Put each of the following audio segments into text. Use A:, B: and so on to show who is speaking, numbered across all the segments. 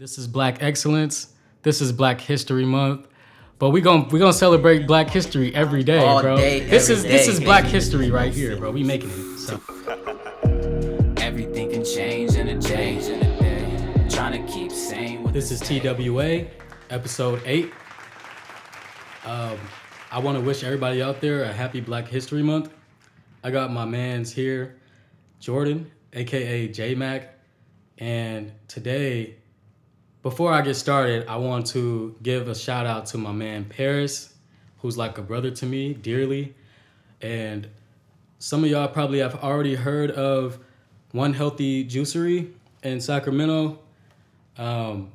A: This is Black Excellence. This is Black History Month. But we gon' we gonna celebrate Black History every day,
B: All
A: bro.
B: day,
A: this is this
B: day,
A: is Black
B: baby.
A: History right here, bro. We making it. So
C: Everything can change in a day. In a day. Trying to keep sane
A: this is TWA, episode eight. Um, I want to wish everybody out there a happy Black History Month. I got my man's here, Jordan, aka JMac, and today, before I get started, I want to give a shout out to my man Paris, who's like a brother to me dearly, and some of y'all probably have already heard of One Healthy Juicery in Sacramento, um,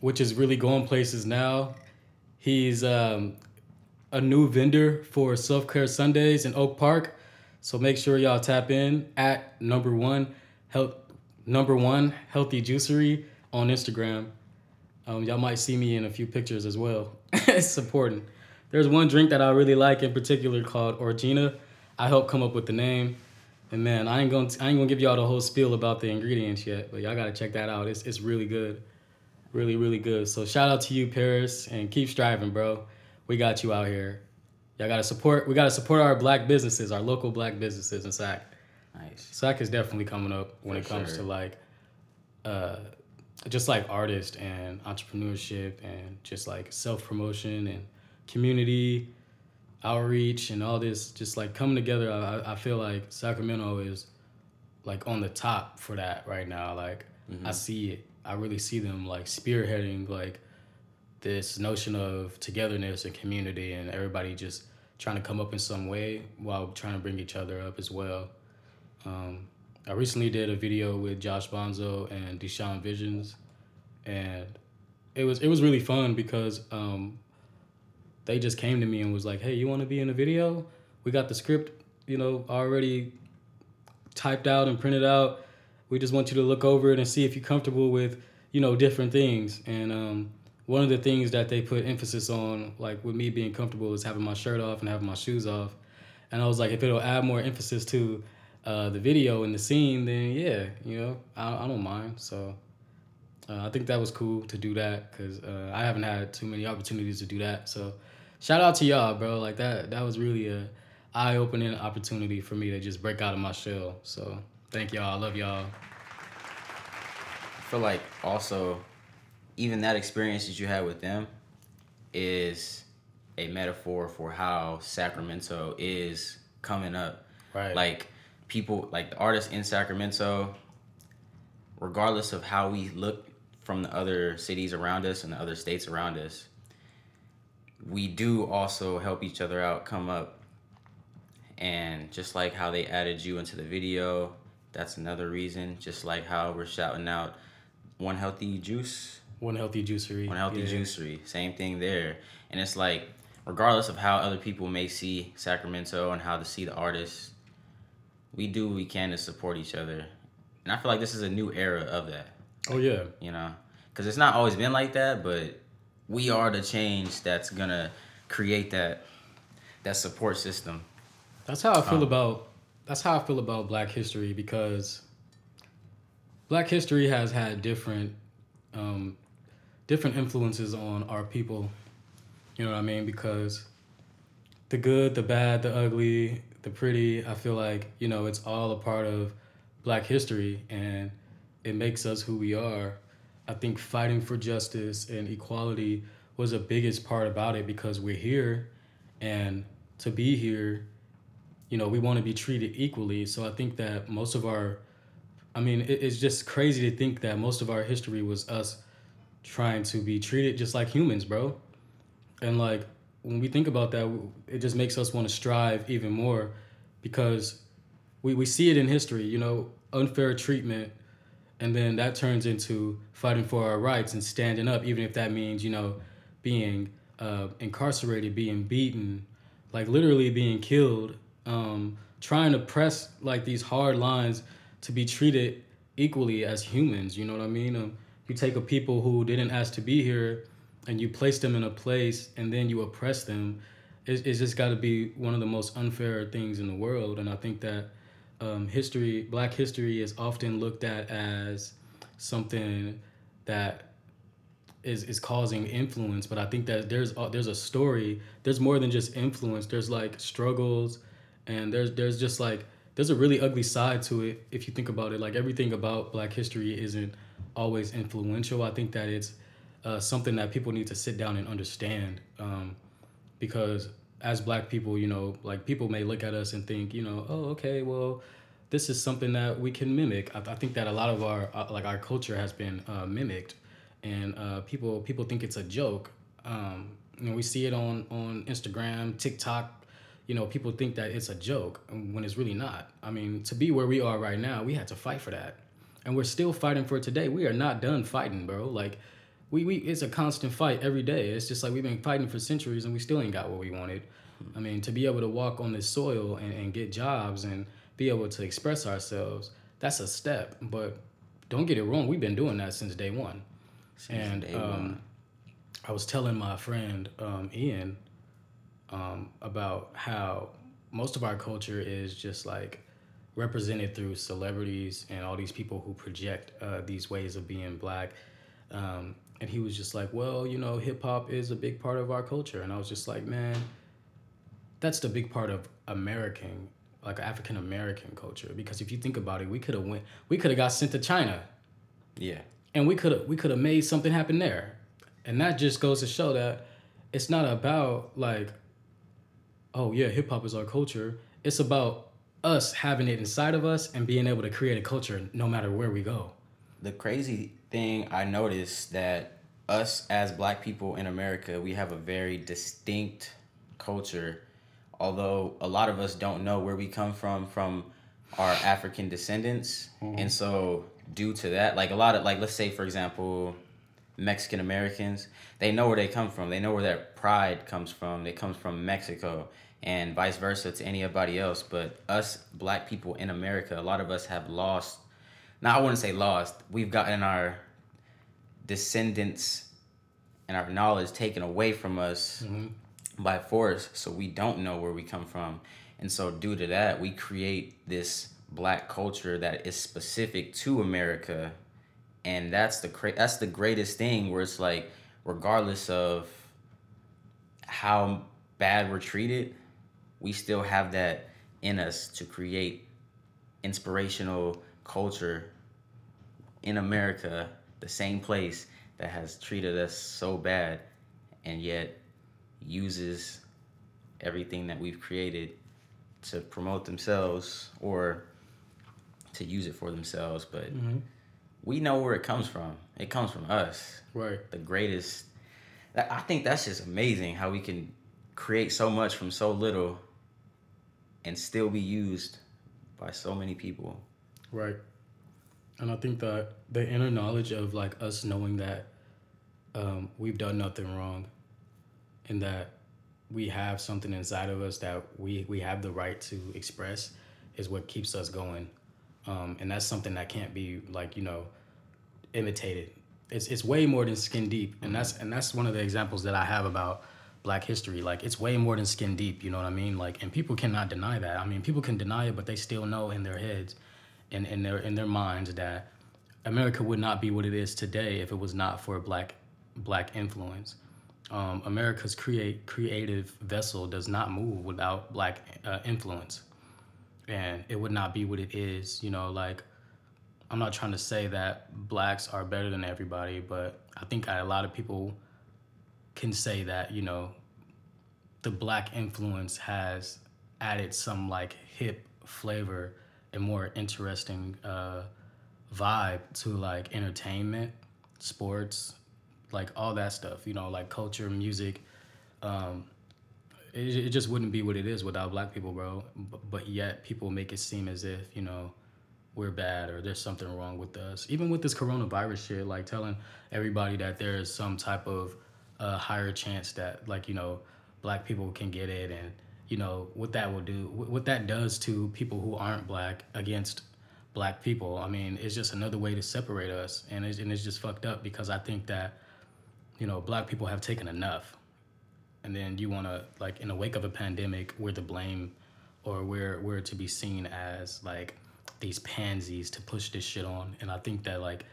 A: which is really going places now. He's um, a new vendor for Self Care Sundays in Oak Park, so make sure y'all tap in at number one health number one healthy juicery on Instagram. Um, y'all might see me in a few pictures as well. it's important. There's one drink that I really like in particular called Orgina. I helped come up with the name. And man, I ain't gonna I ain't gonna give y'all the whole spiel about the ingredients yet, but y'all gotta check that out. It's it's really good. Really, really good. So shout out to you, Paris, and keep striving, bro. We got you out here. Y'all gotta support we gotta support our black businesses, our local black businesses in SAC.
B: Nice.
A: SAC is definitely coming up when
B: For
A: it comes
B: sure.
A: to like uh just like artist and entrepreneurship and just like self promotion and community outreach and all this just like coming together I, I feel like sacramento is like on the top for that right now. Like i see it. I really see them like spearheading like this notion of togetherness and community and everybody just trying to come up in some way while trying to bring each other up as well. Um, I recently did a video with Josh Bonzo and Deshaun Visions, and it was it was really fun because um, they just came to me and was like, "Hey, you want to be in a video? We got the script, you know, already typed out and printed out. We just want you to look over it and see if you're comfortable with, you know, different things." And um, one of the things that they put emphasis on, like with me being comfortable, is having my shirt off and having my shoes off. And I was like, if it'll add more emphasis to uh, the video and the scene, then yeah, you know, I, I don't mind. So uh, I think that was cool to do that because uh, I haven't had too many opportunities to do that. So shout out to y'all, bro. Like that, that was really a eye opening opportunity for me to just break out of my shell. So thank y'all. I love y'all.
B: I feel like also, even that experience that you had with them is a metaphor for how Sacramento is coming up.
A: Right.
B: Like people, like the artists in Sacramento, regardless of how we look from the other cities around us and the other states around us, we do also help each other out come up. And just like how they added you into the video, that's another reason. Just like how we're shouting out one healthy juice,
A: One healthy juicery.
B: one healthy
A: Yeah.
B: juicery, same thing there. And it's like, regardless of how other people may see Sacramento and how to see the artists, we do what we can to support each other. And I feel like this is a new era of that,
A: Oh yeah.
B: you know? Because it's not always been like that, but we are the change that's gonna create that that support system.
A: That's how I feel
B: Um,
A: about that's how I feel about Black history because Black history has had different um, different influences on our people. You know what I mean? Because the good, the bad, the ugly, the pretty, I feel like, you know, it's all a part of black history and it makes us who we are. I think fighting for justice and equality was the biggest part about it because we're here and to be here, you know, we want to be treated equally. So I think that most of our, I mean, it, it's just crazy to think that most of our history was us trying to be treated just like humans, bro. And like when we think about that, it just makes us want to strive even more because we, we see it in history, you know, unfair treatment. And then that turns into fighting for our rights and standing up, even if that means, you know, being uh, incarcerated, being beaten, like literally being killed, um, trying to press like these hard lines to be treated equally as humans. You know what I mean? Um, you take a people who didn't ask to be here and you place them in a place and then you oppress them. It's, it's just got to be one of the most unfair things in the world. And I think that um, history, black history, is often looked at as something that is is causing influence, but I think that there's there's a story. There's more than just influence. There's like struggles, and there's there's just like there's a really ugly side to it if you think about it. Like everything about Black history isn't always influential. I think that it's uh, something that people need to sit down and understand, um, because as Black people, you know, like people may look at us and think, you know, oh okay, well this is something that we can mimic. I, I think that a lot of our uh, like our culture has been uh, mimicked, and uh, people people think it's a joke. Um, you know, we see it on on Instagram, TikTok. You know, people think that it's a joke when it's really not. I mean, to be where we are right now, we had to fight for that, and we're still fighting for today. We are not done fighting, bro. Like, we, we it's a constant fight every day. It's just like we've been fighting for centuries, and we still ain't got what we wanted. I mean, to be able to walk on this soil and, and get jobs and be able to express ourselves, that's a step. But don't get it wrong, we've been doing that since day one.
B: Since
A: and
B: day
A: um,
B: one.
A: I was telling my friend um, Ian um, about how most of our culture is just like represented through celebrities and all these people who project uh, these ways of being black. Um, and he was just like, well, you know, hip hop is a big part of our culture. And I was just like, man, that's the big part of American, like African American culture. Because if you think about it, we could have went, we could have got sent to China
B: Yeah.
A: and we could have we could have made something happen there and that just goes to show that it's not about like oh yeah hip hop is our culture it's about us having it inside of us and being able to create a culture no matter where we go
B: The crazy thing I noticed that us as black people in America, we have a very distinct culture. Although a lot of us don't know where we come from from our African descendants. Mm-hmm. And so due to that, like a lot of like let's say for example, Mexican Americans, they know where they come from. They know where that pride comes from. It comes from Mexico and vice versa to anybody else. But us black people in America, a lot of us have lost now I wouldn't say lost. We've gotten our descendants and our knowledge taken away from us mm-hmm. by force, so we don't know where we come from. And so due to that, we create this black culture that is specific to America. And that's the cra- that's the greatest thing where it's like regardless of how bad we're treated, we still have that in us to create inspirational culture in America, the same place that has treated us so bad and yet uses everything that we've created to promote themselves or to use it for themselves. But mm-hmm. we know where it comes from. It comes from us
A: right
B: the greatest. I I think that's just amazing how we can create so much from so little and still be used by so many people.
A: Right. And I think that the inner knowledge of like us knowing that um, we've done nothing wrong and that we have something inside of us that we, we have the right to express is what keeps us going. Um, and that's something that can't be like, you know, imitated. It's, it's way more than skin deep. And that's, and that's one of the examples that I have about black history. Like it's way more than skin deep, you know what I mean? Like, and people cannot deny that. I mean, people can deny it, but they still know in their heads and in their in their minds that America would not be what it is today if it was not for black black influence. Um, America's create creative vessel does not move without black uh, influence, and it would not be what it is. You know, like I'm not trying to say that blacks are better than everybody, but I think a lot of people can say that you know the black influence has added some like hip flavor and more interesting uh, vibe to like entertainment, sports, like all that stuff. You know, like culture, music. Um, it, it just wouldn't be what it is without black people, bro. B- but yet people make it seem as if you know we're bad or there's something wrong with us. Even with this coronavirus shit, like telling everybody that there is some type of uh, higher chance that like you know black people can get it and you know what that will do what that does to people who aren't black against black people. I mean it's just another way to separate us and it's, and it's just fucked up because i think that you know black people have taken enough. And then you want to like in the wake of a pandemic we're to blame or we're we're to be seen as like these pansies to push this shit on. And i think that like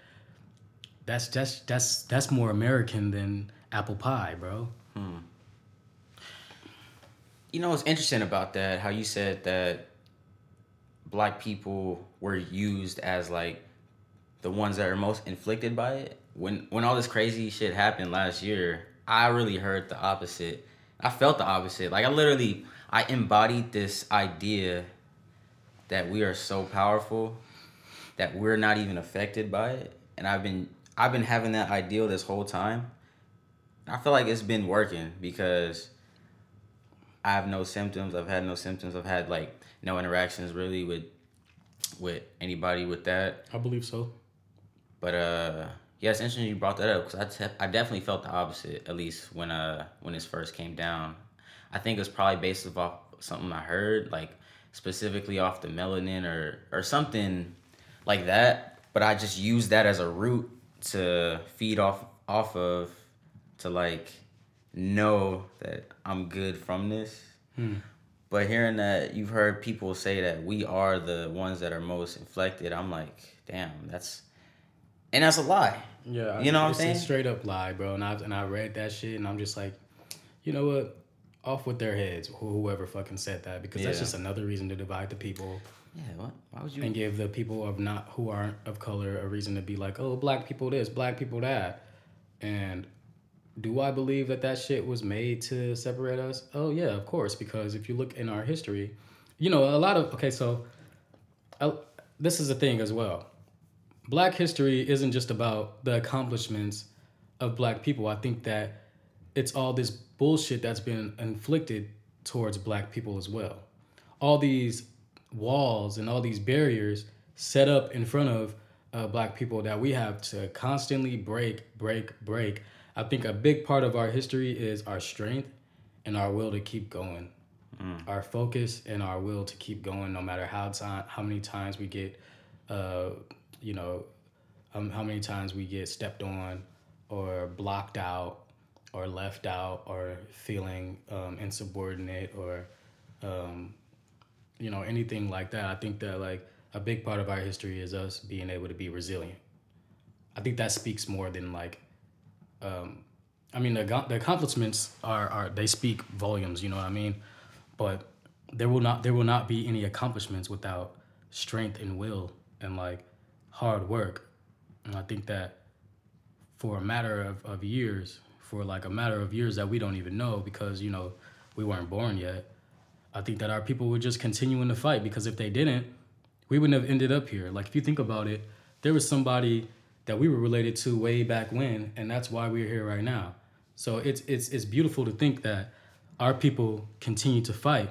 A: that's that's that's that's more American than apple pie, bro. Hmm.
B: You know what's interesting about that? How you said that black people were used as like the ones that are most inflicted by it. When when all this crazy shit happened last year, I really heard the opposite. I felt the opposite. Like I literally I embodied this idea that we are so powerful that we're not even affected by it. And I've been I've been having that ideal this whole time. I feel like it's been working because I have no symptoms. I've had no symptoms. I've had like no interactions really with with anybody with that.
A: I believe so.
B: But uh, yeah, it's interesting you brought that up because I, te- I definitely felt the opposite at least when uh when this first came down. I think it was probably based off something I heard like specifically off the melanin or or something like that. But I just used that as a route to feed off off of to like know that I'm good from this. Hmm. But hearing that you've heard people say that we are the ones that are most inflected, I'm like, damn, that's and that's a lie.
A: Yeah,
B: You know what I'm saying?
A: A straight up lie, bro. And I and I read that shit, and I'm just like, you know what? Off with their heads, whoever fucking said that, because that's just another reason to divide the people
B: Yeah, what? Why would you?
A: and give the people of not who aren't of color a reason to be like, oh, black people this, black people that, and do I believe that that shit was made to separate us? Oh yeah, of course. Because if you look in our history, you know a lot of okay. So, uh, this is a thing as well. Black history isn't just about the accomplishments of black people. I think that it's all this bullshit that's been inflicted towards black people as well. All these walls and all these barriers set up in front of uh, black people that we have to constantly break, break, break. I think a big part of our history is our strength and our will to keep going. Our focus and our will to keep going, no matter how time, how many times we get, uh, you know, um, how many times we get stepped on, or blocked out, or left out, or feeling um, insubordinate, or um, you know anything like that. I think that like a big part of our history is us being able to be resilient. I think that speaks more than like um, I mean, the, the accomplishments are, are they speak volumes. You know what I mean? But there will not there will not be any accomplishments without strength and will and like hard work. And I think that for a matter of, of years, for like a matter of years that we don't even know because you know we weren't born yet. I think that our people were just continuing to fight because if they didn't, we wouldn't have ended up here. Like if you think about it, there was somebody that we were related to way back when, and that's why we're here right now. So it's it's it's beautiful to think that our people continue to fight,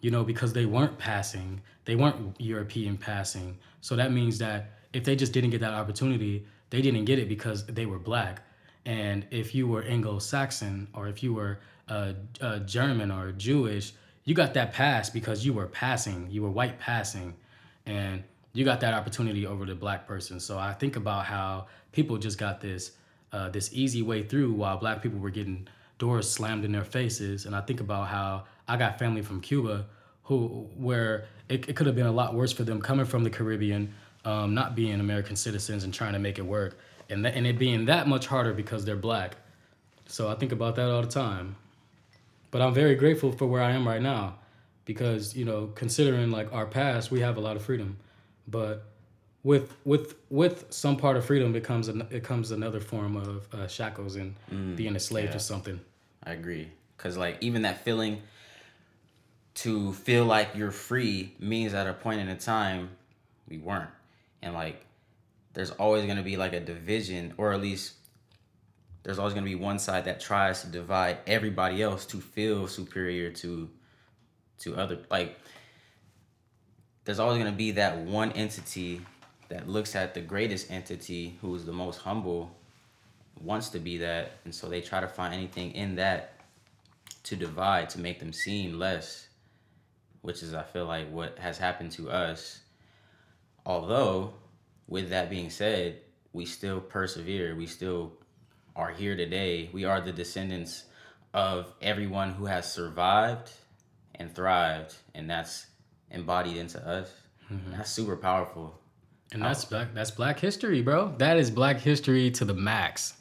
A: you know, because they weren't passing, they weren't European passing. So that means that if they just didn't get that opportunity, they didn't get it because they were black. And if you were Anglo-Saxon or if you were uh, uh, German or Jewish, you got that pass because you were passing, you were white passing, and you got that opportunity over the black person. So I think about how people just got this uh, this easy way through while black people were getting doors slammed in their faces. And I think about how I got family from Cuba who where it, it could have been a lot worse for them coming from the Caribbean, um, not being American citizens and trying to make it work, and and it being that much harder because they're black. So I think about that all the time. But I'm very grateful for where I am right now, because you know, considering like our past, we have a lot of freedom, but with with with some part of freedom, it comes an, it comes another form of uh, shackles and being a slave
B: yeah.
A: to something.
B: I agree. Cause like even that feeling to feel like you're free means at a point in a time we weren't. And like there's always gonna be like a division, or at least there's always gonna be one side that tries to divide everybody else to feel superior to to other like there's always gonna be that one entity that looks at the greatest entity who is the most humble wants to be that and so they try to find anything in that to divide to make them seem less which is i feel like what has happened to us. Although with that being said we still persevere. We still are here today. We are the descendants of everyone who has survived and thrived and that's embodied into us mm-hmm. that's super powerful
A: And that's black that's black history, bro. That is black history to the max.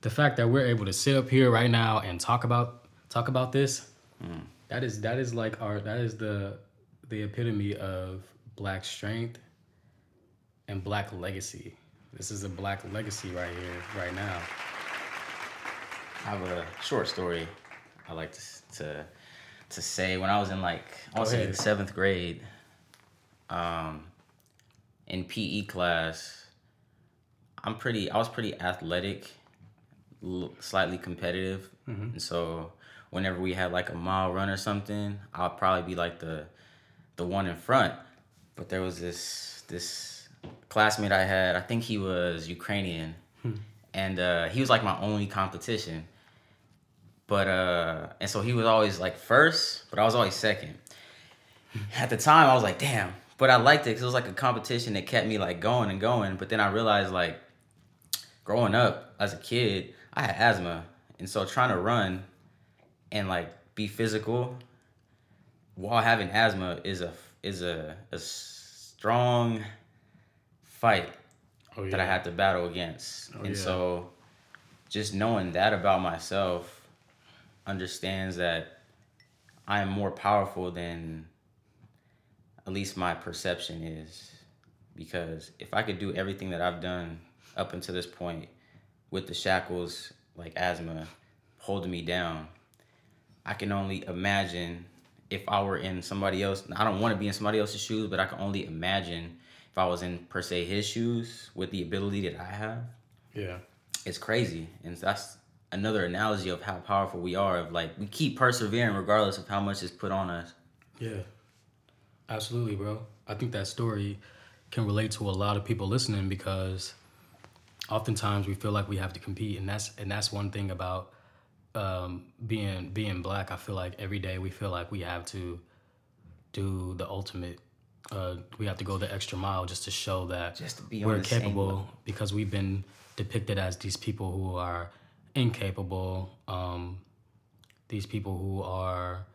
A: The fact that we're able to sit up here right now and talk about talk about this, mm. that is that is like our that is the the epitome of black strength and black legacy. This is a black legacy right here, right now.
B: I have a short story I like to to, to say. When I was in like I was in seventh grade, um, in PE class, I'm pretty. I was pretty athletic, l- slightly competitive, and so whenever we had like a mile run or something, I'll probably be like the the one in front. But there was this this classmate I had. I think he was Ukrainian, and uh, he was like my only competition. But uh, and so he was always like first, but I was always second. At the time, I was like, damn. But I liked it because it was like a competition that kept me like going and going. But then I realized like, growing up as a kid, I had asthma, and so trying to run and like be physical while having asthma is a is a, a strong fight
A: Oh
B: that I had to battle against. and
A: yeah.
B: so just knowing that about myself understands that I am more powerful than at least my perception is. Because if I could do everything that I've done up until this point with the shackles like asthma holding me down, I can only imagine if I were in somebody else. I don't want to be in somebody else's shoes, but I can only imagine if I was in per se his shoes with the ability that I have.
A: Yeah.
B: It's crazy, and that's another analogy of how powerful we are. Of like we keep persevering regardless of how much is put on us.
A: Yeah. Absolutely, bro. I think that story can relate to a lot of people listening because oftentimes we feel like we have to compete and that's and that's one thing about um, being being black. I feel like every day we feel like we have to do the ultimate uh, we have to go the extra mile just to show that
B: Just to
A: we're capable because we've been depicted as these people who are incapable, um, these people who are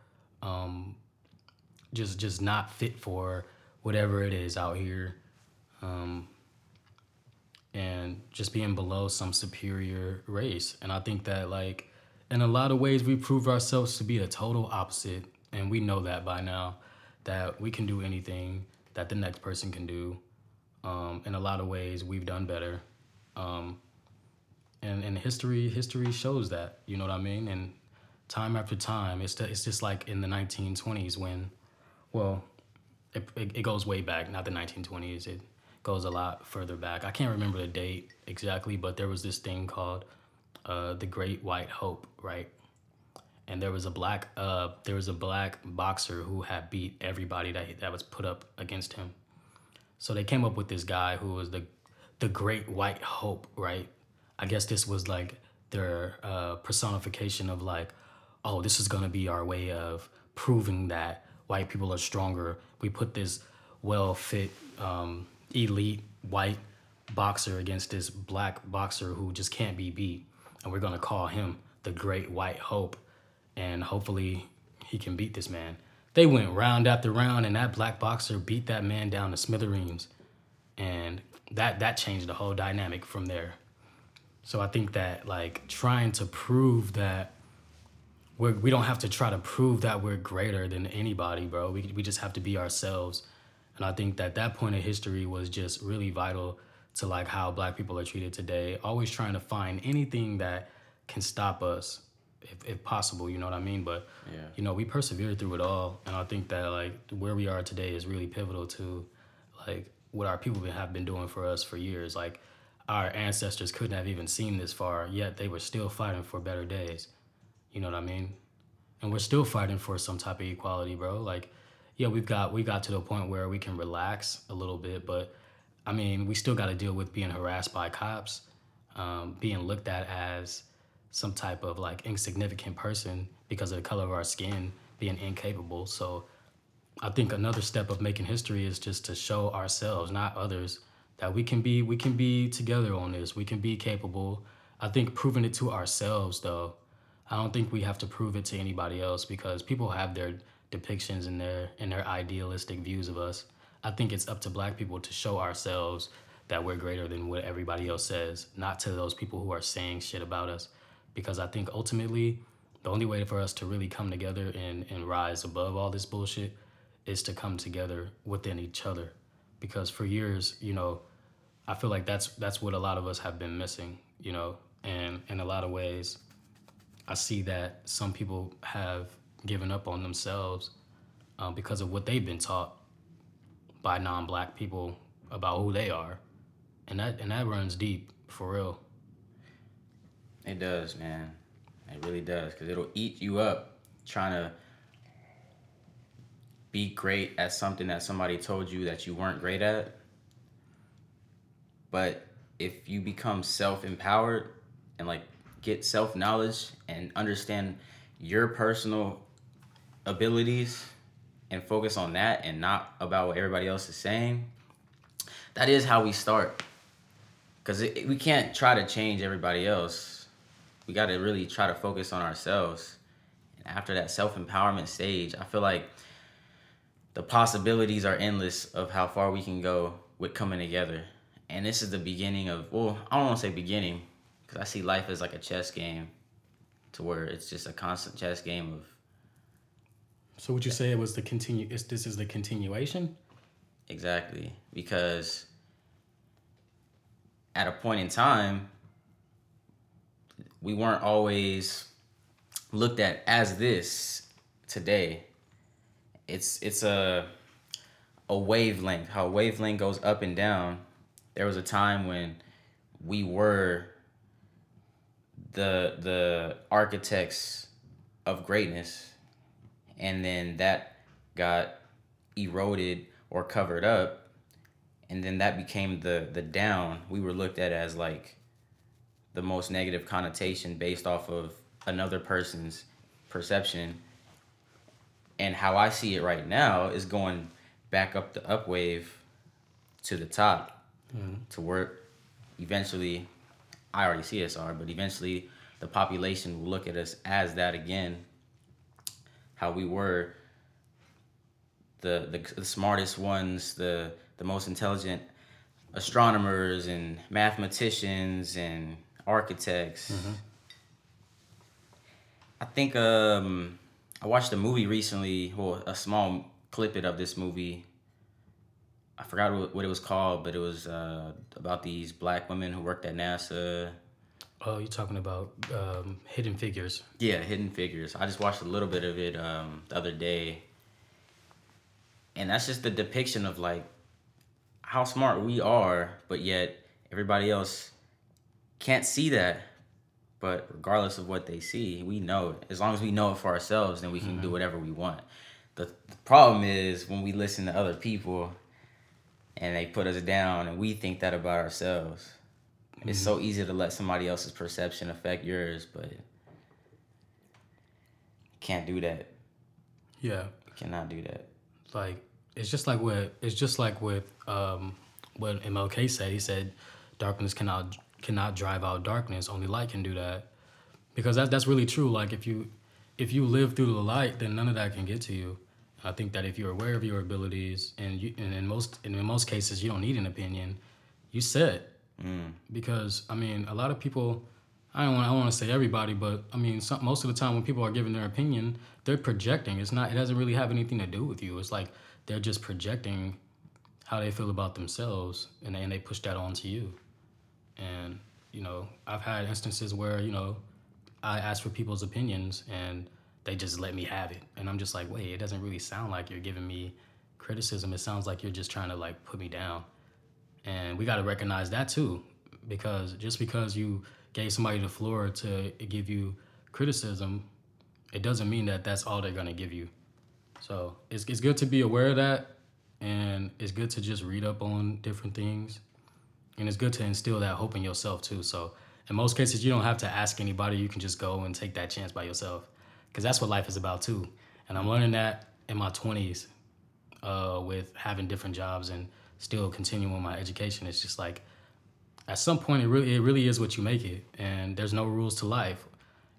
A: um, just just not fit for whatever it is out here, um, and just being below some superior race. And I think that like in a lot of ways we prove ourselves to be the total opposite, and we know that by now that we can do anything that the next person can do. Um, in a lot of ways, we've done better. Um, and and history history shows that you know what I mean? And time after time it's it's just like in the 1920s when well it, it, it goes way back not the 1920s it goes a lot further back. I can't remember the date exactly but there was this thing called uh, the Great White Hope right? And there was a black uh, there was a black boxer who had beat everybody that that was put up against him. So they came up with this guy who was the the Great White Hope, right? I guess this was like their uh, personification of like, oh, this is gonna be our way of proving that white people are stronger. We put this well fit, um, elite white boxer against this black boxer who just can't be beat, and we're gonna call him the Great White Hope, and hopefully he can beat this man. They went round after round, and that black boxer beat that man down to smithereens and that that changed the whole dynamic from there so i think that like trying to prove that we're, we don't have to try to prove that we're greater than anybody bro. We, we just have to be ourselves. And i think that that point of history was just really vital to like how black people are treated today. Always trying to find anything that can stop us if, if possible you know what i mean? But
B: Yeah.
A: you know we persevered through it all. And i think that like where we are today is really pivotal to like what our people have been doing for us for years. Like our ancestors couldn't have even seen this far yet they were still fighting for better days. You know what i mean? And we're still fighting for some type of equality bro. Like yeah we've got we got to the point where we can relax a little bit but i mean we still got to deal with being harassed by cops um, being looked at as some type of like insignificant person because of the color of our skin being incapable. So I think another step of making history is just to show ourselves, not others, that we can be we can be together on this. We can be capable. I think proving it to ourselves though. I don't think we have to prove it to anybody else because people have their depictions and their and their idealistic views of us. I think it's up to black people to show ourselves that we're greater than what everybody else says, not to those people who are saying shit about us. Because I think ultimately, the only way for us to really come together and, and rise above all this bullshit is to come together within each other. Because for years, you know, I feel like that's that's what a lot of us have been missing, you know, and in a lot of ways, I see that some people have given up on themselves um, because of what they've been taught by non-black people about who they are, and that and that runs deep for real.
B: It does, man. It really does, because it'll eat you up trying to be great at something that somebody told you that you weren't great at. But if you become self empowered and like get self knowledge and understand your personal abilities and focus on that and not about what everybody else is saying, that is how we start. Because we can't try to change everybody else. We got to really try to focus on ourselves. And after that self empowerment stage, I feel like the possibilities are endless of how far we can go with coming together. And this is the beginning of, well, I don't want to say beginning, because I see life as like a chess game to where it's just a constant chess game of
A: So would you say it was the continue? Is this is the continuation?
B: Exactly. Because at a point in time, we weren't always looked at as this today. It's it's a a wavelength, how a wavelength goes up and down. There was a time when we were the the architects of greatness and then that got eroded or covered up and then that became the the down we were looked at as like the most negative connotation based off of another person's perception. And how i see it right now is going back up the up wave to the top to where eventually i already see us are but eventually the population will look at us as that again how we were the, the the smartest ones, the the most intelligent astronomers and mathematicians and architects. I think um, I watched a movie recently, well, a small clip of this movie. I forgot what, what it was called, but it was uh, about these black women who worked at NASA.
A: Oh, you're talking about um, Hidden Figures.
B: Yeah, Hidden Figures. I just watched a little bit of it um, the other day. And that's just the depiction of like how smart we are, but yet everybody else can't see that. But regardless of what they see, we know it. As long as we know it for ourselves, then we can do whatever we want. The, the problem is when we listen to other people and they put us down and we think that about ourselves. It's so easy to let somebody else's perception affect yours, but can't do that.
A: Yeah,
B: Cannot do that.
A: like it's just like with it's just like with um, what MLK said. He said, "Darkness cannot cannot drive out darkness. Only light can do that." Because that that's really true. Like if you if you live through the light, then none of that can get to you. I think that if you're aware of your abilities, and you and in most and in most cases you don't need an opinion, you set. Mm. Because I mean, a lot of people. I don't want. I don't want to say everybody, but I mean, some, most of the time when people are giving their opinion, they're projecting. It's not. It doesn't really have anything to do with you. It's like they're just projecting how they feel about themselves, and they, and they push that onto you. And you know, I've had instances where you know, I ask for people's opinions, and they just let me have it, and I'm just like, wait, it doesn't really sound like you're giving me criticism. It sounds like you're just trying to like put me down. And we got to recognize that too, because just because you gave somebody the floor to give you criticism, it doesn't mean that that's all they're gonna give you. So it's it's good to be aware of that, and it's good to just read up on different things, and it's good to instill that hope in yourself too. So in most cases, you don't have to ask anybody; you can just go and take that chance by yourself, because that's what life is about too. And I'm learning that in my 20s, uh, with having different jobs and still continuing my education. It's just like at some point it really it really is what you make it and there's no rules to life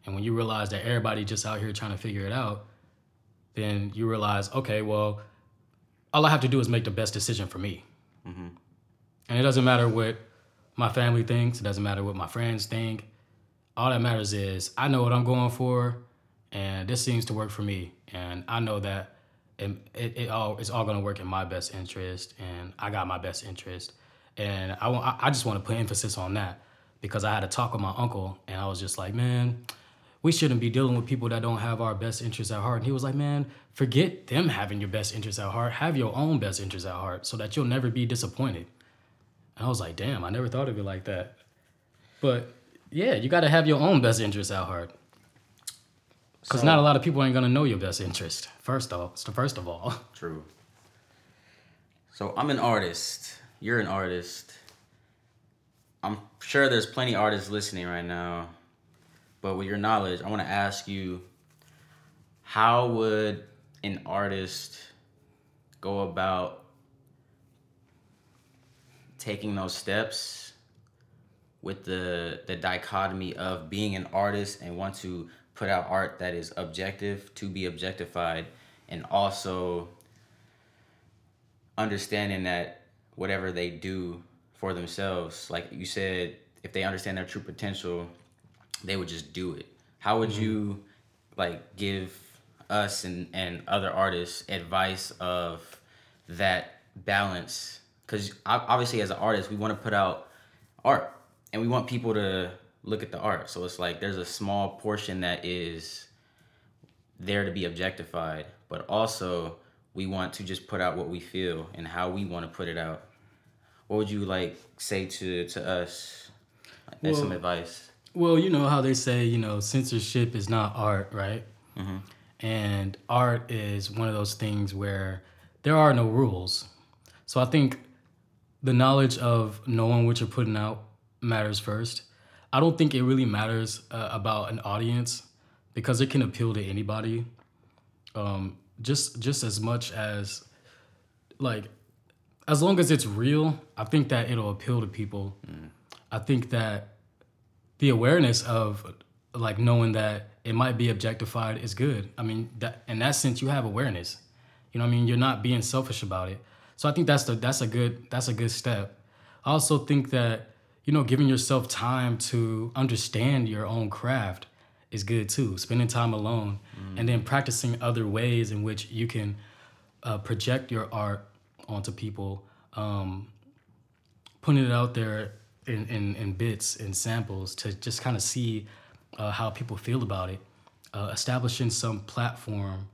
A: and when you realize that everybody just out here trying to figure it out then you realize okay well all I have to do is make the best decision for me. And it doesn't matter what my family thinks. It doesn't matter what my friends think. All that matters is I know what I'm going for, and this seems to work for me. And I know that it, it, it all it's all gonna work in my best interest, and I got my best interest. And I want I I just want to put emphasis on that because I had a talk with my uncle, and I was just like, man, we shouldn't be dealing with people that don't have our best interests at heart. And he was like, man, forget them having your best interests at heart. Have your own best interests at heart so that you'll never be disappointed. And I was like, damn, I never thought of it like that. But yeah, you got to have your own best interests at heart. Because
B: So-
A: not a lot of people ain't going to know your best interest, first off. So first of all.
B: True. So I'm an artist. You're an artist. I'm sure there's plenty of artists listening right now. But with your knowledge, I want to ask you how would an artist go about taking those steps with the the dichotomy of being an artist and want to put out art that is objective to be objectified and also understanding that whatever they do for themselves like you said if they understand their true potential they would just do it. How would mm-hmm. you like give us and, and other artists advice of that balance? Because obviously as an artist we want to put out art and we want people to look at the art so it's like there's a small portion that is there to be objectified but also we want to just put out what we feel and how we want to put it out what would you like say to to us as some advice
A: Well, you know how they say, you know, censorship is not art, right? Mm-hmm. And art is one of those things where there are no rules. So I think the knowledge of knowing what you're putting out matters first. I don't think it really matters uh, about an audience because it can appeal to anybody. Um, just just as much as like as long as it's real, I think that it'll appeal to people. I think that the awareness of like knowing that it might be objectified is good. I mean, that in that sense, you have awareness. You know, what I mean, you're not being selfish about it. So I think that's the that's a good that's a good step. I also think that you know giving yourself time to understand your own craft is good too. Spending time alone and then practicing other ways in which you can uh, project your art onto people. Um, putting it out there in, in, in bits and samples to just kind of see uh, how people feel about it, uh, establishing some platform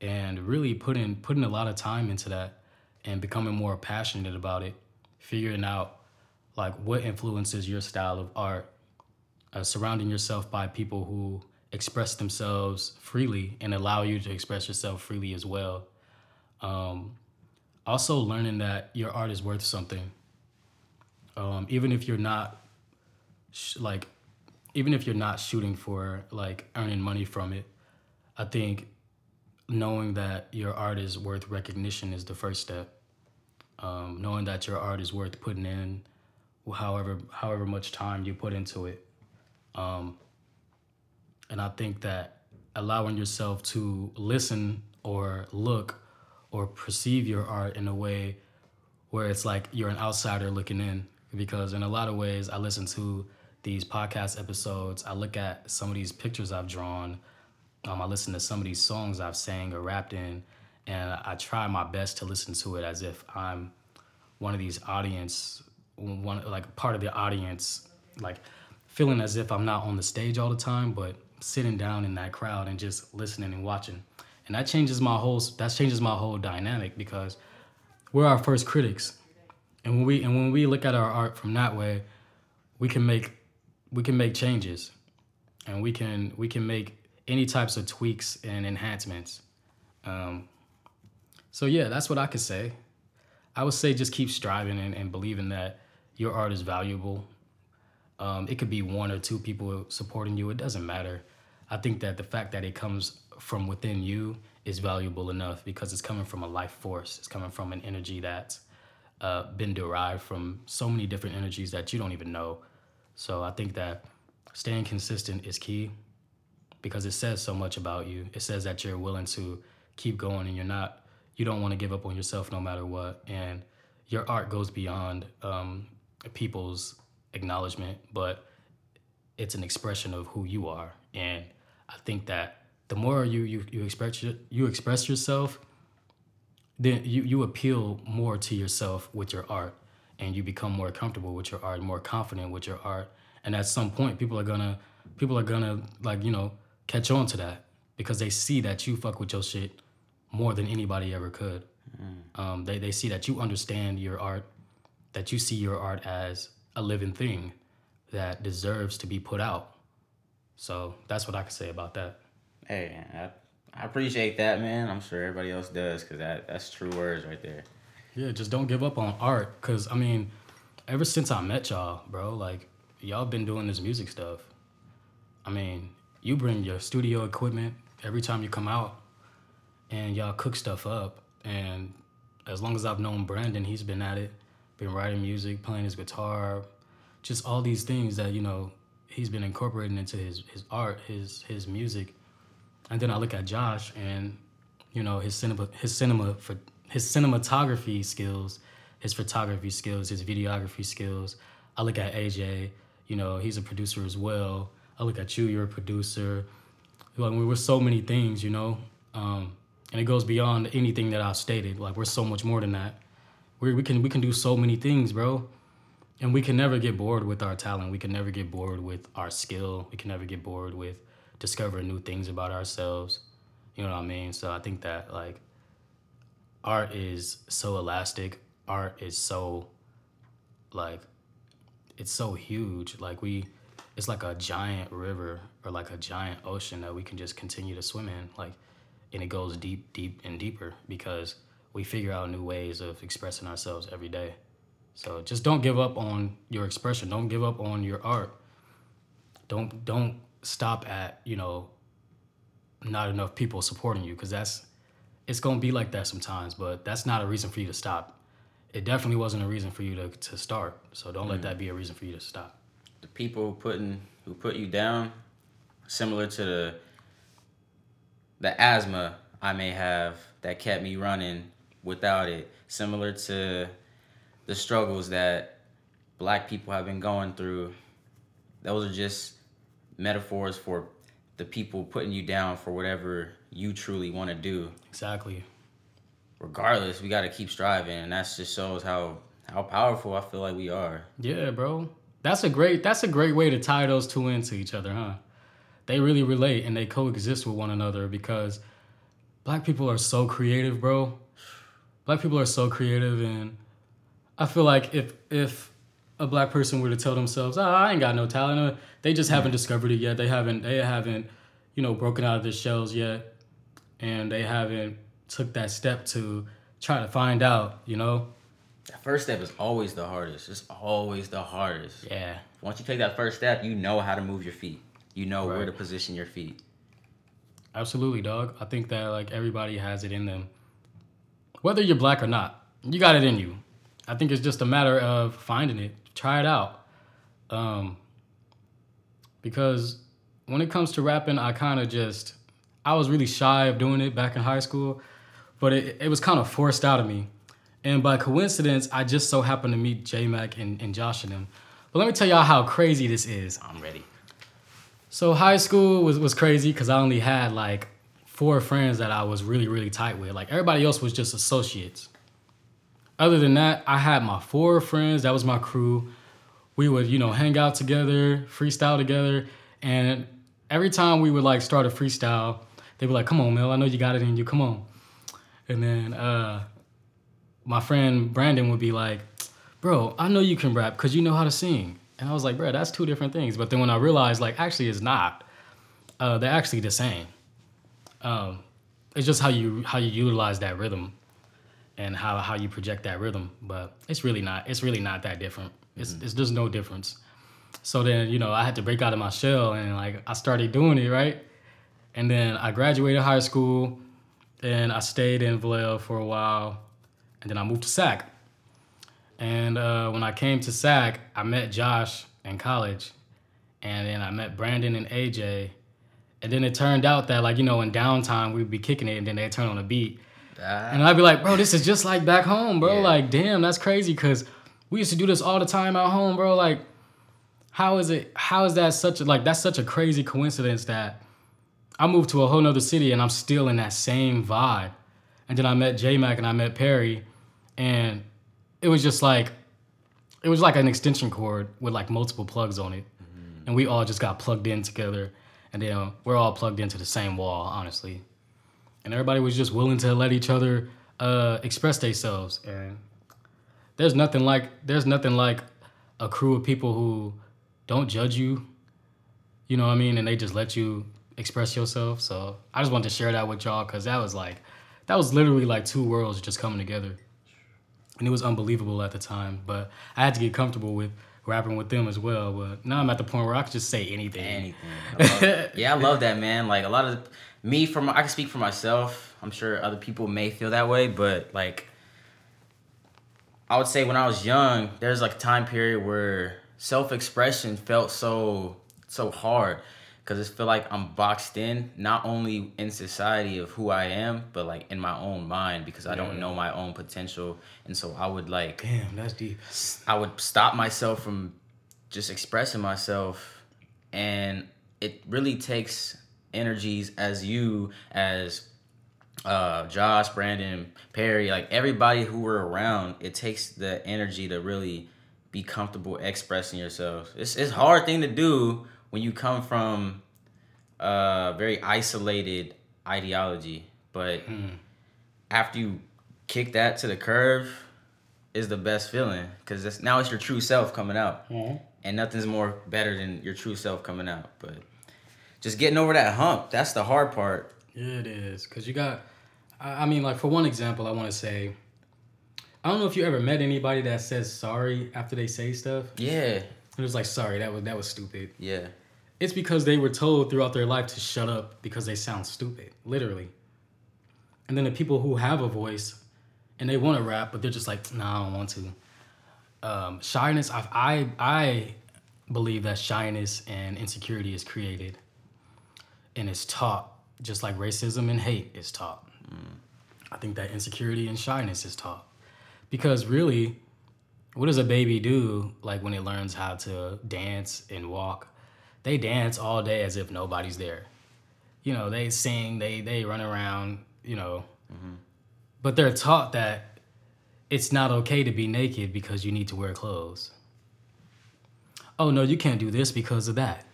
A: and really putting putting a lot of time into that and becoming more passionate about it, figuring out like what influences your style of art, uh, surrounding yourself by people who express themselves freely and allow you to express yourself freely as well. Um, also learning that your art is worth something um, even if you're not sh- like even if you're not shooting for like earning money from it i think knowing that your art is worth recognition is the first step um, knowing that your art is worth putting in however however much time you put into it. Um, and i think that allowing yourself to listen or look or perceive your art in a way where it's like you're an outsider looking in. Because in a lot of ways i listen to these podcast episodes. I look at some of these pictures i've drawn. Um, i listen to some of these songs i've sang or rapped in and i try my best to listen to it as if i'm one of these audience one like part of the audience like feeling as if i'm not on the stage all the time but sitting down in that crowd and just listening and watching. And that changes my whole that changes my whole dynamic because we're our first critics. And when we and when we look at our art from that way we can make we can make changes. And we can we can make any types of tweaks and enhancements. Um, so yeah that's what i could say. I would say just keep striving and, and believing that your art is valuable. Um, it could be one or two people supporting you. It doesn't matter. I think that the fact that it comes from within you is valuable enough because it's coming from a life force. It's coming from an energy that's uh, been derived from so many different energies that you don't even know. So i think that staying consistent is key because it says so much about you. It says that you're willing to keep going and you're not you don't want to give up on yourself no matter what. And your art goes beyond um, people's acknowledgement, but it's an expression of who you are. And I think that the more you you, you express your, you express yourself, then you, you appeal more to yourself with your art and you become more comfortable with your art, more confident with your art. And at some point people are gonna people are gonna like, you know, catch on to that because they see that you fuck with your shit more than anybody ever could. Um, they, they see that you understand your art, that you see your art as a living thing that deserves to be put out. So that's what I can say about that.
B: Hey, I, I appreciate that, man. I'm sure everybody else does because that, that's true words right there.
A: Yeah, just don't give up on art. Cause I mean, ever since I met y'all, bro, like y'all been doing this music stuff. I mean, you bring your studio equipment every time you come out and y'all cook stuff up. And as long as I've known Brandon, he's been at it, been writing music, playing his guitar, just all these things that, you know, he's been incorporating into his, his art, his his music. And then I look at Josh and, you know, his cinema his cinema for his cinematography skills, his photography skills, his videography skills. I look at AJ, you know, he's a producer as well. I look at you, you're a producer. Like we're so many things, you know. Um, and it goes beyond anything that I've stated. Like we're so much more than that. We we can we can do so many things, bro. And we can never get bored with our talent. We can never get bored with our skill. We can never get bored with discovering new things about ourselves. You know what I mean? So I think that like art is so elastic. Art is so like it's so huge. Like we it's like a giant river or like a giant ocean that we can just continue to swim in. Like and it goes deep, deep and deeper because we figure out new ways of expressing ourselves every day. So just don't give up on your expression. Don't give up on your art. Don't don't stop at, you know, not enough people supporting you because that's it's going to be like that sometimes, but that's not a reason for you to stop. It definitely wasn't a reason for you to, to start. So don't let mm. that be a reason for you to stop.
B: The people putting who put you down, similar to the the asthma I may have that kept me running without it, similar to the struggles that black people have been going through. Those are just metaphors for the people putting you down for whatever you truly want to do.
A: Exactly.
B: Regardless, we got to keep striving, and that just shows how how powerful I feel like we are.
A: Yeah, bro. That's a great that's a great way to tie those two into each other, huh? They really relate and they coexist with one another because black people are so creative, bro. Black people are so creative and I feel like if if a black person were to tell themselves, "Ah, I ain't got no talent," uh, they just haven't discovered it yet. They haven't they haven't, you know, broken out of their shells yet and they haven't took that step to try to find out, you know?
B: That first step is always the hardest. It's always the hardest.
A: Yeah.
B: Once you take that first step, you know how to move your feet. You know where to position your feet.
A: Absolutely, dog. I think that like everybody has it in them. Whether you're black or not, you got it in you. I think it's just a matter of finding it. Try it out. Um because when it comes to rapping, I kind of just I was really shy of doing it back in high school, but it, it was kind of forced out of me. And by coincidence, I just so happened to meet JMac and, and Josh and them. But let me tell y'all how crazy this is.
B: I'm ready.
A: So high school was, was crazy because I only had like four friends that I was really, really tight with. Like everybody else was just associates. Other than that, I had my four friends, that was my crew. We would, you know, hang out together, freestyle together. And every time we would like start a freestyle, they'd be like, come on, Mel, I know you got it in you, come on. And then uh, my friend Brandon would be like, bro, I know you can rap because you know how to sing. And I was like, bro, that's two different things. But then when I realized, like, actually, it's not. Uh, they're actually the same. Um, it's just how you how you utilize that rhythm, and how how you project that rhythm. But it's really not. It's really not that different. It's it's just no difference. So then you know I had to break out of my shell and like I started doing it right, and then I graduated high school, and I stayed in Vallejo for a while, and then I moved to SAC. And uh, when I came to SAC, I met Josh in college, and then I met Brandon and AJ. And then it turned out that like you know in downtime we'd be kicking it, and then they turn on a beat,
B: Ah.
A: And I'd be like, bro, this is just like back home, bro.
B: Yeah.
A: Like, damn, that's crazy. Cause we used to do this all the time at home, bro. Like, how is it? How is that such a like? That's such a crazy coincidence that I moved to a whole nother city and I'm still in that same vibe. And then I met JMac and I met Perry, and it was just like, it was like an extension cord with like multiple plugs on it, and we all just got plugged in together, and then we're all plugged into the same wall, honestly and everybody was just willing to let each other uh, express themselves. And there's nothing like there's nothing like a crew of people who don't judge you. You know what I mean? And they just let you express yourself. So I just wanted to share that with y'all because that was like that was literally like two worlds just coming together. And it was unbelievable at the time. But I had to get comfortable with rapping with them as well. But now I'm at the point where I can just say anything.
B: anything. I yeah, I love that, man. Like a lot of me from I can speak for myself. I'm sure other people may feel that way, but like I would say when I was young, there's like a time period where self-expression felt so so hard because it feel like I'm boxed in not only in society of who I am, but like in my own mind because I don't know my own potential, and so I would like
A: Damn, that's deep.
B: I would stop myself from just expressing myself, and it really takes energies as you, as uh, Josh, Brandon, Perry, like everybody who were around. It takes the energy to really be comfortable expressing yourself. It's it's a hard thing to do when you come from a very isolated ideology, but hmm. after you kick that to the curve is the best feeling because now it's your true self coming out hmm. and nothing's more better than your true self coming out but just getting over that hump that's the hard part
A: Yeah, it is. Cause you got, I I mean, like for one example, I want to say, I don't know if you ever met anybody that says sorry after they say stuff.
B: yeah
A: It was like, sorry, that was that was stupid.
B: yeah
A: It's because they were told throughout their life to shut up because they sound stupid, literally. And then the people who have a voice and they want to rap, but they're just like, nah, I don't want to. Um, shyness, I, I I believe that shyness and insecurity is created and it's taught, just like racism and hate is taught. I think that insecurity and shyness is taught. Because really, what does a baby do like when it learns how to dance and walk? They dance all day as if nobody's there. You know, they sing, they they run around, you know. But they're taught that it's not okay to be naked because you need to wear clothes. Oh no, you can't do this because of that.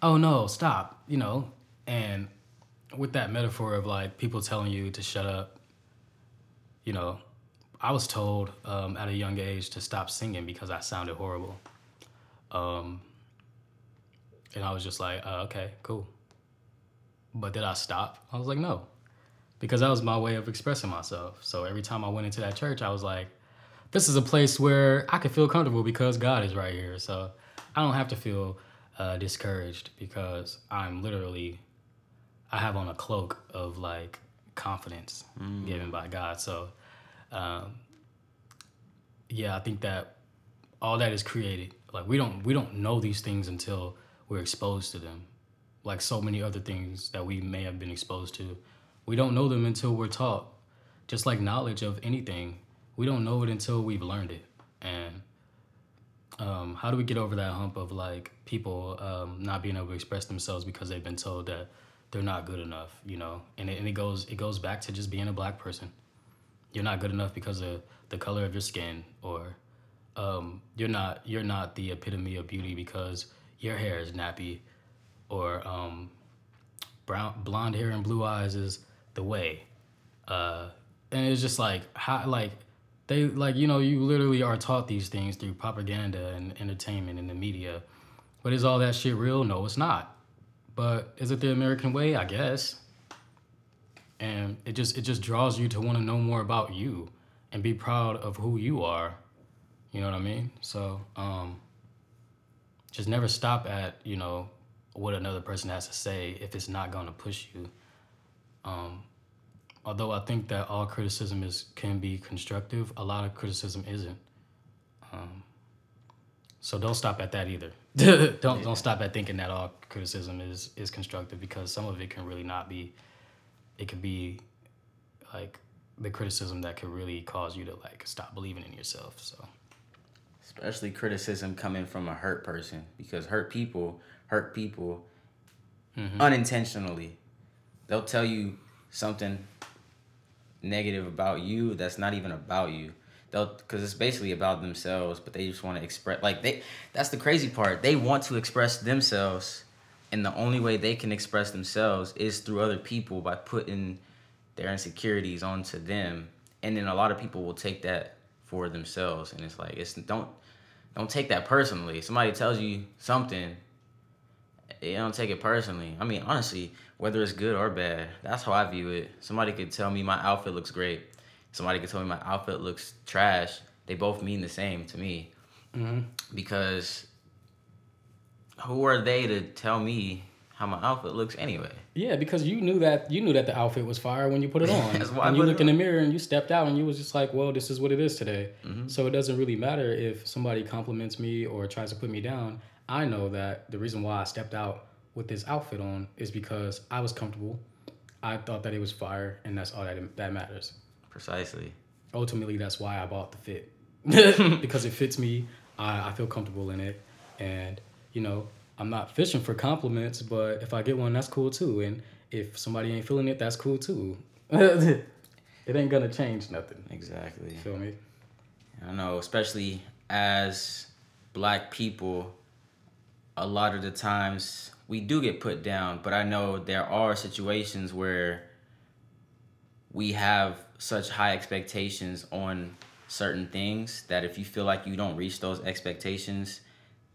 A: Oh no, stop, you know. And with that metaphor of like people telling you to shut up, you know, I was told um, at a young age to stop singing because I sounded horrible. Um, and I was just like, uh, okay, cool. But did I stop? I was like, no, because that was my way of expressing myself. So every time I went into that church, I was like, this is a place where I can feel comfortable because God is right here. So I don't have to feel uh, discouraged because I'm literally, I have on a cloak of like confidence given by God. So, um, yeah, I think that all that is created. Like we don't we don't know these things until we're exposed to them. Like so many other things that we may have been exposed to, we don't know them until we're taught. Just like knowledge of anything, we don't know it until we've learned it. And um, how do we get over that hump of like people um, not being able to express themselves because they've been told that they're not good enough, you know? And it, and it goes it goes back to just being a black person. You're not good enough because of the color of your skin, or um, you're not you're not the epitome of beauty because your hair is nappy, or um, brown blonde hair and blue eyes is the way. Uh, and it's just like how like they like you know you literally are taught these things through propaganda and entertainment and the media. But is all that shit real? No it's not. But is it the american way? I guess. And it just it just draws you to want to know more about you and be proud of who you are. You know what i mean? So um just never stop at you know what another person has to say if it's not going to push you um although I think that all criticism is can be constructive, a lot of criticism isn't. Um, so don't stop at that either. don't don't stop at thinking that all criticism is is constructive because some of it can really not be. It could be like the criticism that could really cause you to like stop believing in yourself. So
B: especially criticism coming from a hurt person because hurt people hurt people mm-hmm. unintentionally. They'll tell you something negative about you that's not even about you. They'll because it's basically about themselves but they just want to express like they that's the crazy part. They want to express themselves and the only way they can express themselves is through other people by putting their insecurities onto them. And then a lot of people will take that for themselves and it's like it's don't don't take that personally. Somebody tells you something you don't take it personally. I mean honestly whether it's good or bad that's how i view it. Somebody could tell me my outfit looks great. Somebody could tell me my outfit looks trash. They both mean the same to me. Mm-hmm. Because who are they to tell me how my outfit looks anyway
A: yeah, because you knew that you knew that the outfit was fire when you put it on.
B: That's why I
A: and you
B: put it
A: looked in the mirror and you stepped out and you was just like, well, this is what it is today.
B: Mm-hmm.
A: So it doesn't really matter if somebody compliments me or tries to put me down. I know that the reason why I stepped out with this outfit on is because I was comfortable. I thought that it was fire, and that's all that that matters.
B: precisely
A: ultimately that's why I bought the fit because it fits me. I, I feel comfortable in it, and you know I'm not fishing for compliments, but if I get one, that's cool too. And if somebody ain't feeling it, that's cool too. it ain't gonna change nothing.
B: exactly
A: You feel me?
B: I know, especially as black people, a lot of the times we do get put down, but I know there are situations where we have such high expectations on certain things that if you feel like you don't reach those expectations,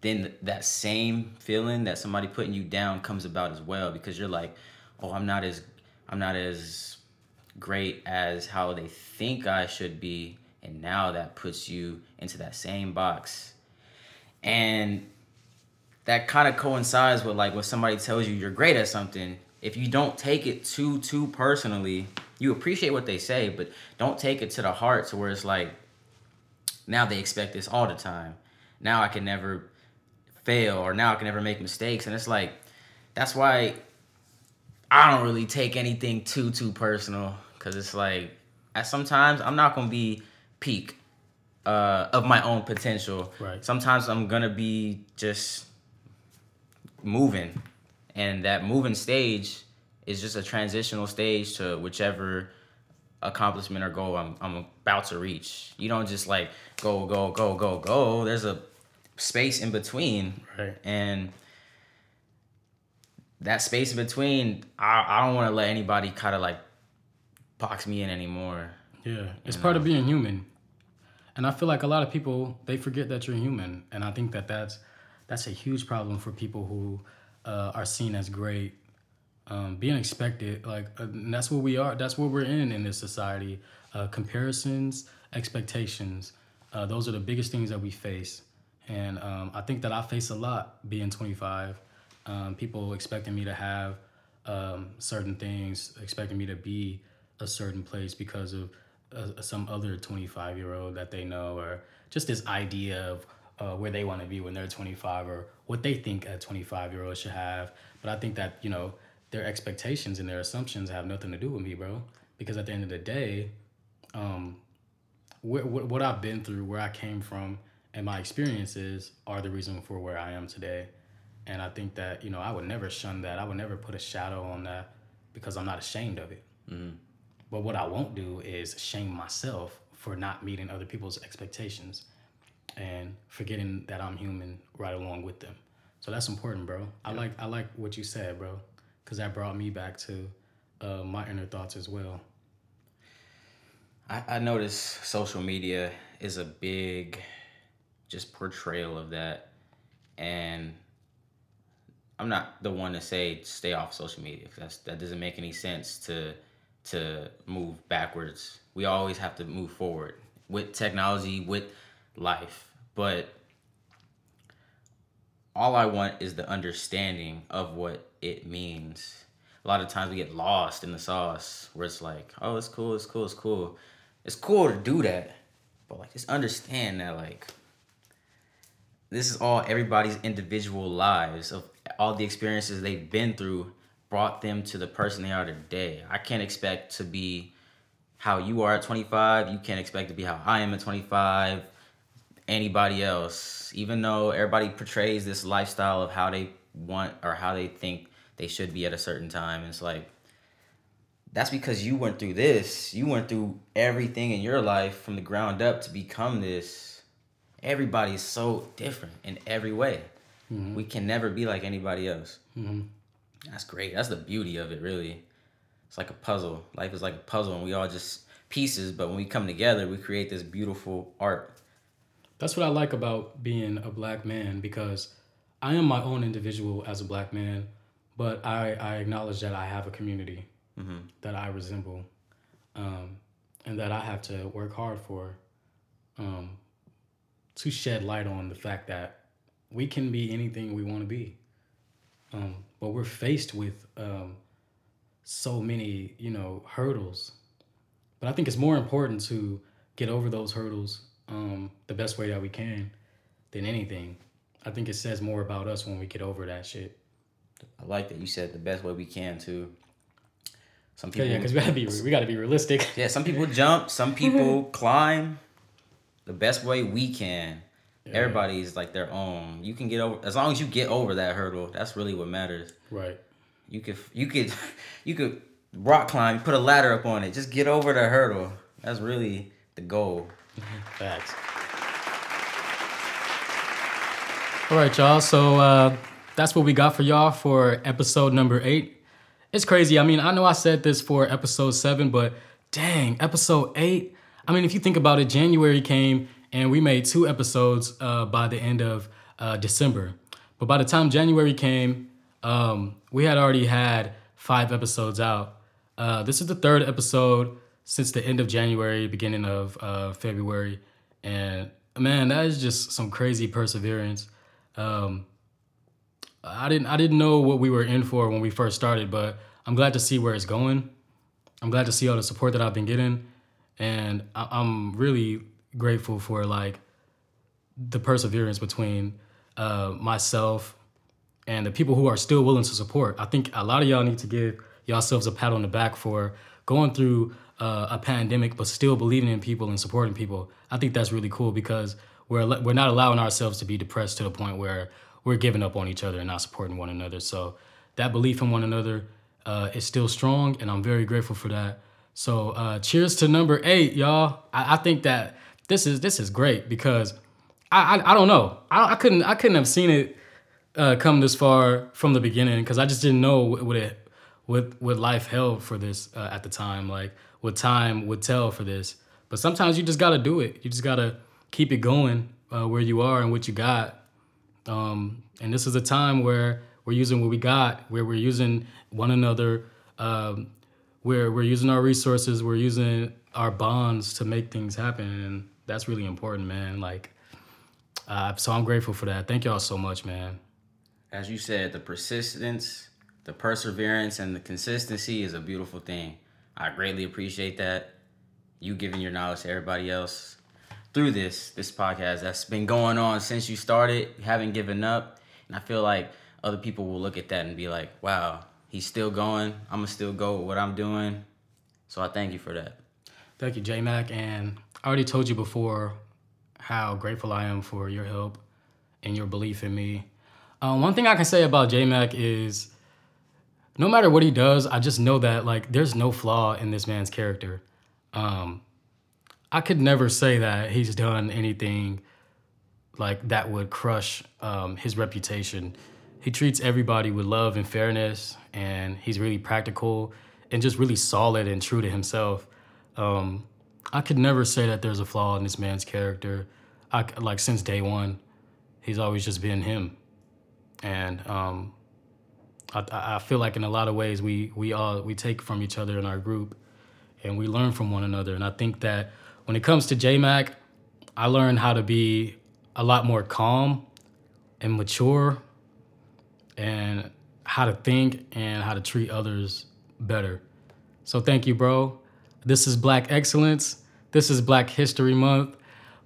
B: then that same feeling that somebody putting you down comes about as well because you're like, "Oh, I'm not as I'm not as great as how they think I should be. And now that puts you into that same box. And that kind of coincides with like when somebody tells you you're great at something. If you don't take it too too personally, you appreciate what they say, but don't take it to the heart to where it's like now they expect this all the time. Now I can never fail or now I can never make mistakes. And it's like that's why I don't really take anything too too personal because it's like at sometimes I'm not gonna be peak uh, of my own potential.
A: Right.
B: Sometimes I'm gonna be just moving, and that moving stage is just a transitional stage to whichever accomplishment or goal I'm I'm about to reach. You don't just like go go go go go. There's a space in between,
A: Right.
B: and that space in between, I, I don't want to let anybody kind of like box me in anymore.
A: Yeah, it's part of being human, and I feel like a lot of people they forget that you're human, and I think that that's that's a huge problem for people who uh, are seen as great, um, being expected. Like uh, that's what we are. That's what we're in in this society. Uh, comparisons, expectations. Uh, those are the biggest things that we face, and um, I think that I face a lot being 25. Um, people expecting me to have um, certain things, expecting me to be a certain place because of uh, some other 25 year old that they know, or just this idea of uh, where they want to be when they're 25 or what they think a 25 year old should have. But I think that, you know, their expectations and their assumptions have nothing to do with me, bro. Because at the end of the day, um, wh- wh- what I've been through, where I came from, and my experiences are the reason for where I am today. And I think that, you know, I would never shun that. I would never put a shadow on that because I'm not ashamed of it. But what I won't do is shame myself for not meeting other people's expectations and forgetting that I'm human right along with them. So that's important, bro. I like I like what you said, bro, because that brought me back to uh, my inner thoughts as well.
B: I, I notice social media is a big just portrayal of that and I'm not the one to say stay off social media that doesn't make any sense to to move backwards. We always have to move forward with technology, with life. But all I want is the understanding of what it means. A lot of times we get lost in the sauce where it's like, oh, it's cool, it's cool, it's cool. It's cool to do that. But like just understand that like this is all everybody's individual lives of all the experiences they've been through brought them to the person they are today. I can't expect to be how you are at 25, you can't expect to be how I am at 25, anybody else. Even though everybody portrays this lifestyle of how they want or how they think they should be at a certain time, it's like that's because you went through this. You went through everything in your life from the ground up to become this. Everybody's so different in every way. We can never be like anybody else. That's great. That's the beauty of it, really. It's like a puzzle. Life is like a puzzle, and we all just pieces. But when we come together, we create this beautiful art.
A: That's what I like about being a black man because I am my own individual as a black man, but I, I acknowledge that I have a community that I resemble um, and that I have to work hard for um, to shed light on the fact that we can be anything we want to be. Um, but we're faced with um, so many, you know, hurdles. But I think it's more important to get over those hurdles um, the best way that we can than anything. I think it says more about us when we get over that shit.
B: I like that you said the best way we can too. Some people,
A: yeah, because we gotta be we gotta be realistic.
B: yeah, some people jump, some people climb. The best way we can. Everybody's like their own. You can get over as long as you get over that hurdle. That's really what matters.
A: Right.
B: You could you could you could rock climb, put a ladder up on it. Just get over the hurdle. That's really the goal.
A: Facts. All right, y'all. So uh, that's what we got for y'all for episode number eight. It's crazy. I mean, I know I said this for episode seven, but dang, episode eight. I mean, if you think about it, January came and we made two episodes uh, by the end of uh, December. But by the time January came, um, we had already had five episodes out. Uh, this is the third episode since the end of January, beginning of uh, February, and man, that is just some crazy perseverance. Um, I didn't I didn't know what we were in for when we first started, but I'm glad to see where it's going. I'm glad to see all the support that I've been getting, and I- I'm really grateful for like the perseverance between uh, myself and the people who are still willing to support. I think a lot of y'all need to give yourselves a pat on the back for going through uh, a pandemic, but still believing in people and supporting people. I think that's really cool because we're we're not allowing ourselves to be depressed to the point where we're giving up on each other and not supporting one another. So that belief in one another uh, is still strong, and I'm very grateful for that. So uh, cheers to number eight, y'all. I, I think that this is this is great because I I, I don't know I, I couldn't I couldn't have seen it uh, come this far from the beginning because I just didn't know what it what what life held for this uh, at the time, like what time would tell for this. But sometimes you just gotta do it. You just gotta keep it going uh, where you are and what you got. Um, and this is a time where we're using what we got, where we're using one another, um, where we're using our resources, we're using our bonds to make things happen, and that's really important, man. Like, uh, so I'm grateful for that. Thank y'all so much, man.
B: As you said, the persistence, the perseverance, and the consistency is a beautiful thing. I greatly appreciate that. You giving your knowledge to everybody else through this this podcast that's been going on since you started. You haven't given up, and I feel like other people will look at that and be like, "Wow, he's still going. I'm gonna still go with what I'm doing." So I thank you for that.
A: Thank you, JMac. And I already told you before how grateful I am for your help and your belief in me. Um, one thing I can say about JMac is no matter what he does, I just know that like there's no flaw in this man's character. Um, I could never say that he's done anything like that would crush um, his reputation. He treats everybody with love and fairness, and he's really practical and just really solid and true to himself. Um, I could never say that there's a flaw in this man's character. I like since day one, he's always just been him, and um, I, I I feel like in a lot of ways we we all we take from each other in our group, and we learn from one another. And I think that when it comes to JMac, I learned how to be a lot more calm and mature, and how to think and how to treat others better. So thank you, bro. This is Black Excellence. This is Black History Month.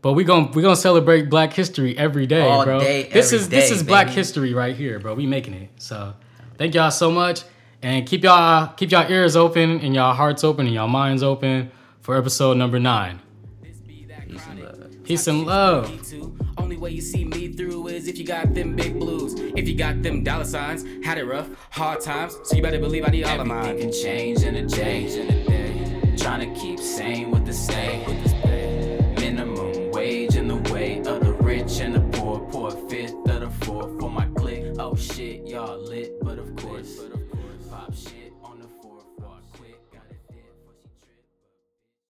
A: But we gon' we gonna celebrate Black History every day,
B: All
A: bro.
B: day,
A: this
B: every
A: is this
B: day,
A: is Black. History right here, bro. We making it. So thank y'all so much, and keep y'all keep y'all ears open and y'all hearts open and y'all minds open for episode number nine.
D: Peace and love.
A: Peace and love.
C: Only way you see me through is if you got them big blues. If you got them dollar signs, had it rough, hard times. So you better believe I need all of mine.
B: Everything can change in a day. In a day. Trying to keep sane with the same. With this pay. Minimum wage in the way of the rich and the poor. Poor fifth of the fourth for my clique. Oh shit, y'all lit.